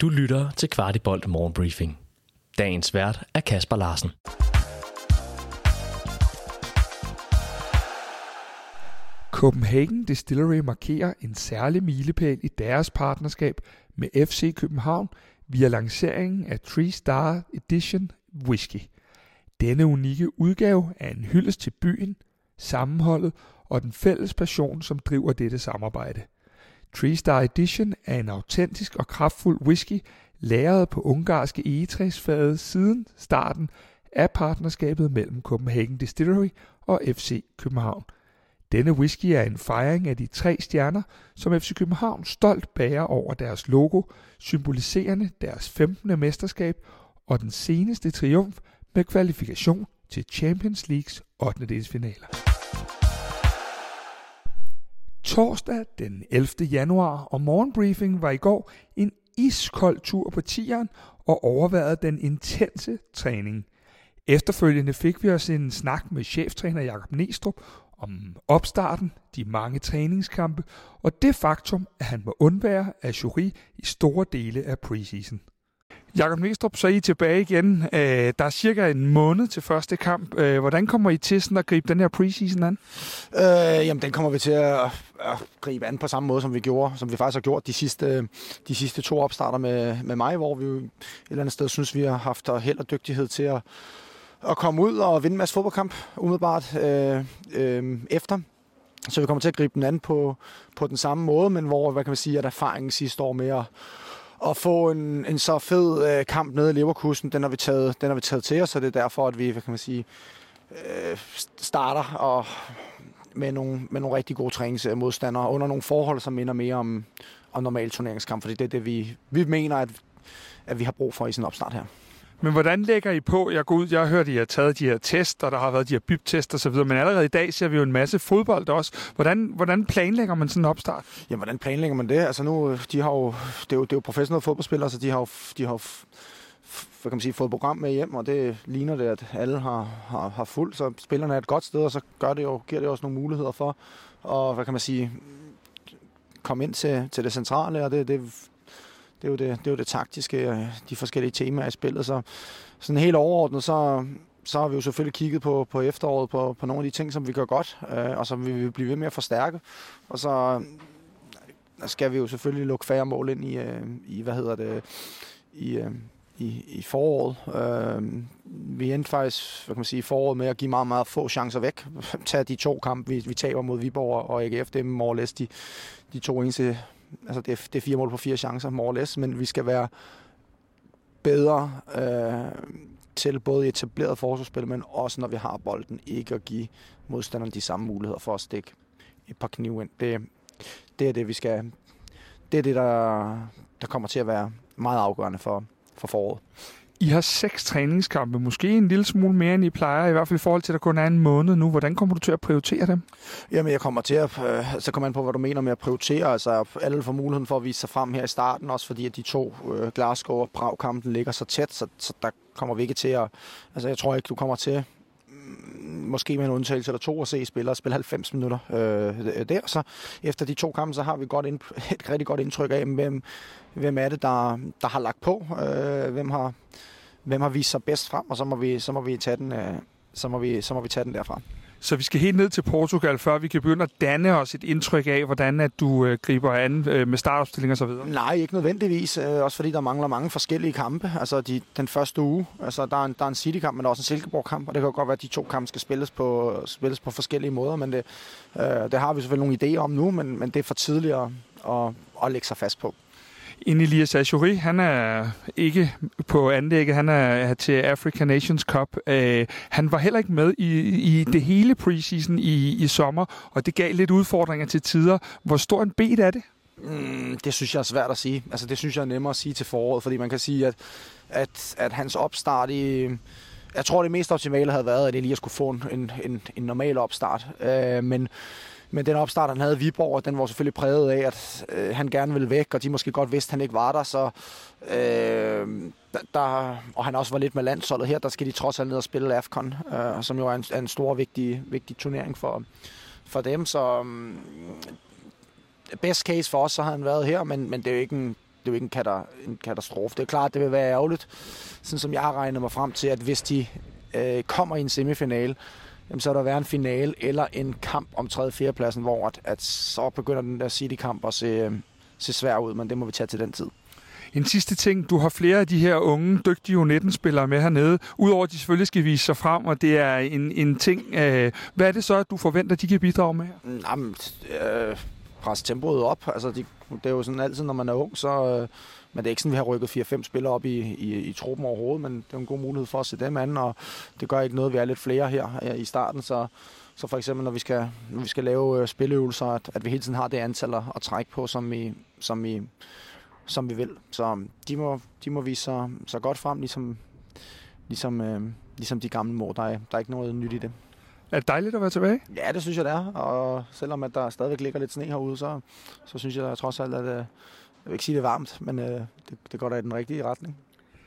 Du lytter til Kvartibolt Morgenbriefing. Dagens vært er Kasper Larsen. Copenhagen Distillery markerer en særlig milepæl i deres partnerskab med FC København via lanceringen af Three Star Edition Whisky. Denne unikke udgave er en hyldest til byen, sammenholdet og den fælles passion, som driver dette samarbejde. Three Star Edition er en autentisk og kraftfuld whisky, lagret på ungarske egetræsfade siden starten af partnerskabet mellem Copenhagen Distillery og FC København. Denne whisky er en fejring af de tre stjerner, som FC København stolt bærer over deres logo, symboliserende deres 15. mesterskab og den seneste triumf med kvalifikation til Champions Leagues 8. delsfinaler. Torsdag den 11. januar og morgenbriefing var i går en iskold tur på tieren og overværede den intense træning. Efterfølgende fik vi os en snak med cheftræner Jakob Nestrup om opstarten, de mange træningskampe og det faktum, at han må undvære af jury i store dele af preseason. Jakob Næstrup, så er I tilbage igen. Øh, der er cirka en måned til første kamp. Øh, hvordan kommer I til sådan at gribe den her preseason an? Øh, jamen, den kommer vi til at, at gribe an på samme måde, som vi gjorde, som vi faktisk har gjort de sidste, de sidste to opstarter med, med mig, hvor vi et eller andet sted synes, vi har haft held og dygtighed til at, at komme ud og vinde en masse fodboldkamp umiddelbart øh, øh, efter. Så vi kommer til at gribe den an på, på den samme måde, men hvor, hvad kan man sige, at erfaringen sidste år med at at få en, en så fed øh, kamp nede i Leverkusen, den har, vi taget, den har vi taget til os, så det er derfor, at vi, hvad kan man sige, øh, starter og med nogle, med nogle rigtig gode træningsmodstandere under nogle forhold, som minder mere om, om normal turneringskamp, fordi det er det, vi, vi mener, at, at vi har brug for i sådan en opstart her. Men hvordan lægger I på? Jeg går ud, jeg har hørt, at I har taget de her test, og der har været de her byb-test og så videre, men allerede i dag ser vi jo en masse fodbold også. Hvordan, hvordan planlægger man sådan en opstart? Jamen, hvordan planlægger man det? Altså nu, øh, de har jo, det er jo, det er jo professionelle fodboldspillere, så de har jo, de har jo hvad kan man sige, fået program med hjem, og det ligner det, at alle har, har, har fuldt, så spillerne er et godt sted, og så gør det jo, giver det også nogle muligheder for, og hvad kan man sige, komme ind til, til det centrale, og det, det, det er jo det, det, er jo det taktiske, øh, de forskellige temaer i spillet. Så sådan helt overordnet, så, så har vi jo selvfølgelig kigget på, på efteråret, på, på nogle af de ting, som vi gør godt, øh, og som vi vil blive ved med at forstærke. Og så øh, skal vi jo selvfølgelig lukke færre mål ind i, øh, i hvad hedder det, i, øh, i, i foråret. Øh, vi endte faktisk hvad kan man sige, i foråret med at give meget, meget få chancer væk. Tag de to kampe, vi, vi taber mod Viborg og AGF, det er more de, de to eneste altså det, er, det er fire mål på fire chancer, more or less, men vi skal være bedre øh, til både etableret forsvarsspil, men også når vi har bolden, ikke at give modstanderen de samme muligheder for at stikke et par knive ind. Det, det er det, vi skal... Det er det, der, der kommer til at være meget afgørende for, for foråret. I har seks træningskampe, måske en lille smule mere, end I plejer, i hvert fald i forhold til, at der kun er en måned nu. Hvordan kommer du til at prioritere dem? Jamen, jeg kommer til at, øh, så kommer an på, hvad du mener med at prioritere. Altså, alle får muligheden for at vise sig frem her i starten, også fordi at de to øh, Glasgow og Prag-kampen ligger så tæt, så, så der kommer vi ikke til at... Altså, jeg tror ikke, du kommer til måske med en undtagelse eller to at se spillere spille 90 minutter øh, der. Så efter de to kampe, så har vi godt ind, et rigtig godt indtryk af, hvem, hvem er det, der, der har lagt på, øh, hvem har hvem har vist sig bedst frem, og så må vi, så må vi, tage, den, øh, så må vi, så må vi tage den derfra. Så vi skal helt ned til Portugal, før vi kan begynde at danne os et indtryk af, hvordan at du øh, griber an øh, med startopstilling og så videre? Nej, ikke nødvendigvis. Øh, også fordi der mangler mange forskellige kampe. Altså de, den første uge, altså der er en, der er en City-kamp, men der er også en Silkeborg-kamp, og det kan godt være, at de to kampe skal spilles på, spilles på forskellige måder, men det, øh, det har vi selvfølgelig nogle idéer om nu, men, men det er for tidligt at, at, at lægge sig fast på. En Elias Ajuri, han er ikke på anlægget, han er til African Nations Cup. Uh, han var heller ikke med i, i det hele preseason i, i sommer, og det gav lidt udfordringer til tider. Hvor stor en bed er det? Mm, det synes jeg er svært at sige. Altså, det synes jeg er nemmere at sige til foråret, fordi man kan sige, at, at, at hans opstart i... Jeg tror, det mest optimale havde været, at Elias skulle få en, en, en normal opstart. Uh, men men den opstart, han havde i Viborg, den var selvfølgelig præget af, at øh, han gerne ville væk, og de måske godt vidste, at han ikke var der. Så, øh, der, og han også var lidt med landsholdet her, der skal de trods alt ned og spille AFCON, øh, som jo er en, er en stor, vigtig, vigtig turnering for, for dem. Så øh, best case for os, så har han været her, men, men det er jo ikke en, det er jo ikke en katastrofe. Det er klart, det vil være ærgerligt, sådan som jeg har regnet mig frem til, at hvis de øh, kommer i en semifinale, jamen, så er der være en finale eller en kamp om 3. og 4. pladsen, hvor at, at så begynder den der City-kamp at se, øh, se svær ud, men det må vi tage til den tid. En sidste ting, du har flere af de her unge, dygtige U19-spillere med hernede, udover at de selvfølgelig skal vise sig frem, og det er en, en ting. Øh, hvad er det så, at du forventer, de kan bidrage med? Jamen, øh, presse tempoet op. Altså, de, det er jo sådan altid, når man er ung, så... Øh, men det er ikke sådan, at vi har rykket 4-5 spillere op i, i, i truppen overhovedet, men det er en god mulighed for at se dem an, og det gør ikke noget, vi er lidt flere her i starten, så, så for eksempel, når vi skal, når vi skal lave øh, spilleøvelser, at, at vi hele tiden har det antal at, at trække på, som vi, som vi, som vi vil. Så de må, de må vise sig, sig godt frem, ligesom, ligesom, øh, ligesom de gamle mor. Der er, der er ikke noget nyt i det. Er det dejligt at være tilbage? Ja, det synes jeg, det er. Og selvom at der stadigvæk ligger lidt sne herude, så, så synes jeg at trods alt, at øh, vil ikke sige, det er varmt, men øh, det, det går da i den rigtige retning.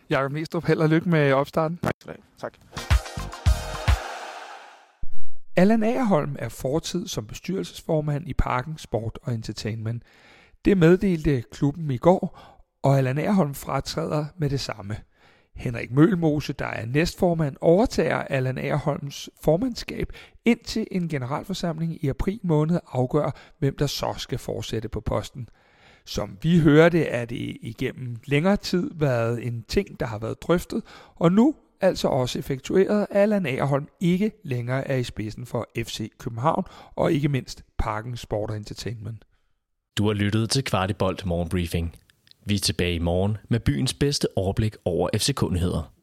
Jakob Næstrup, held og lykke med opstarten. Tak skal Tak. Allan Agerholm er fortid som bestyrelsesformand i Parken Sport og Entertainment. Det meddelte klubben i går, og Allan Agerholm fratræder med det samme. Henrik Mølmose, der er næstformand, overtager Allan Agerholms formandskab, indtil en generalforsamling i april måned afgør, hvem der så skal fortsætte på posten. Som vi hørte, er det igennem længere tid været en ting, der har været drøftet, og nu altså også effektueret, at Allan Agerholm ikke længere er i spidsen for FC København, og ikke mindst Parken Sport Entertainment. Du har lyttet til Kvartibolt Morgenbriefing. Vi er tilbage i morgen med byens bedste overblik over FC-kundigheder.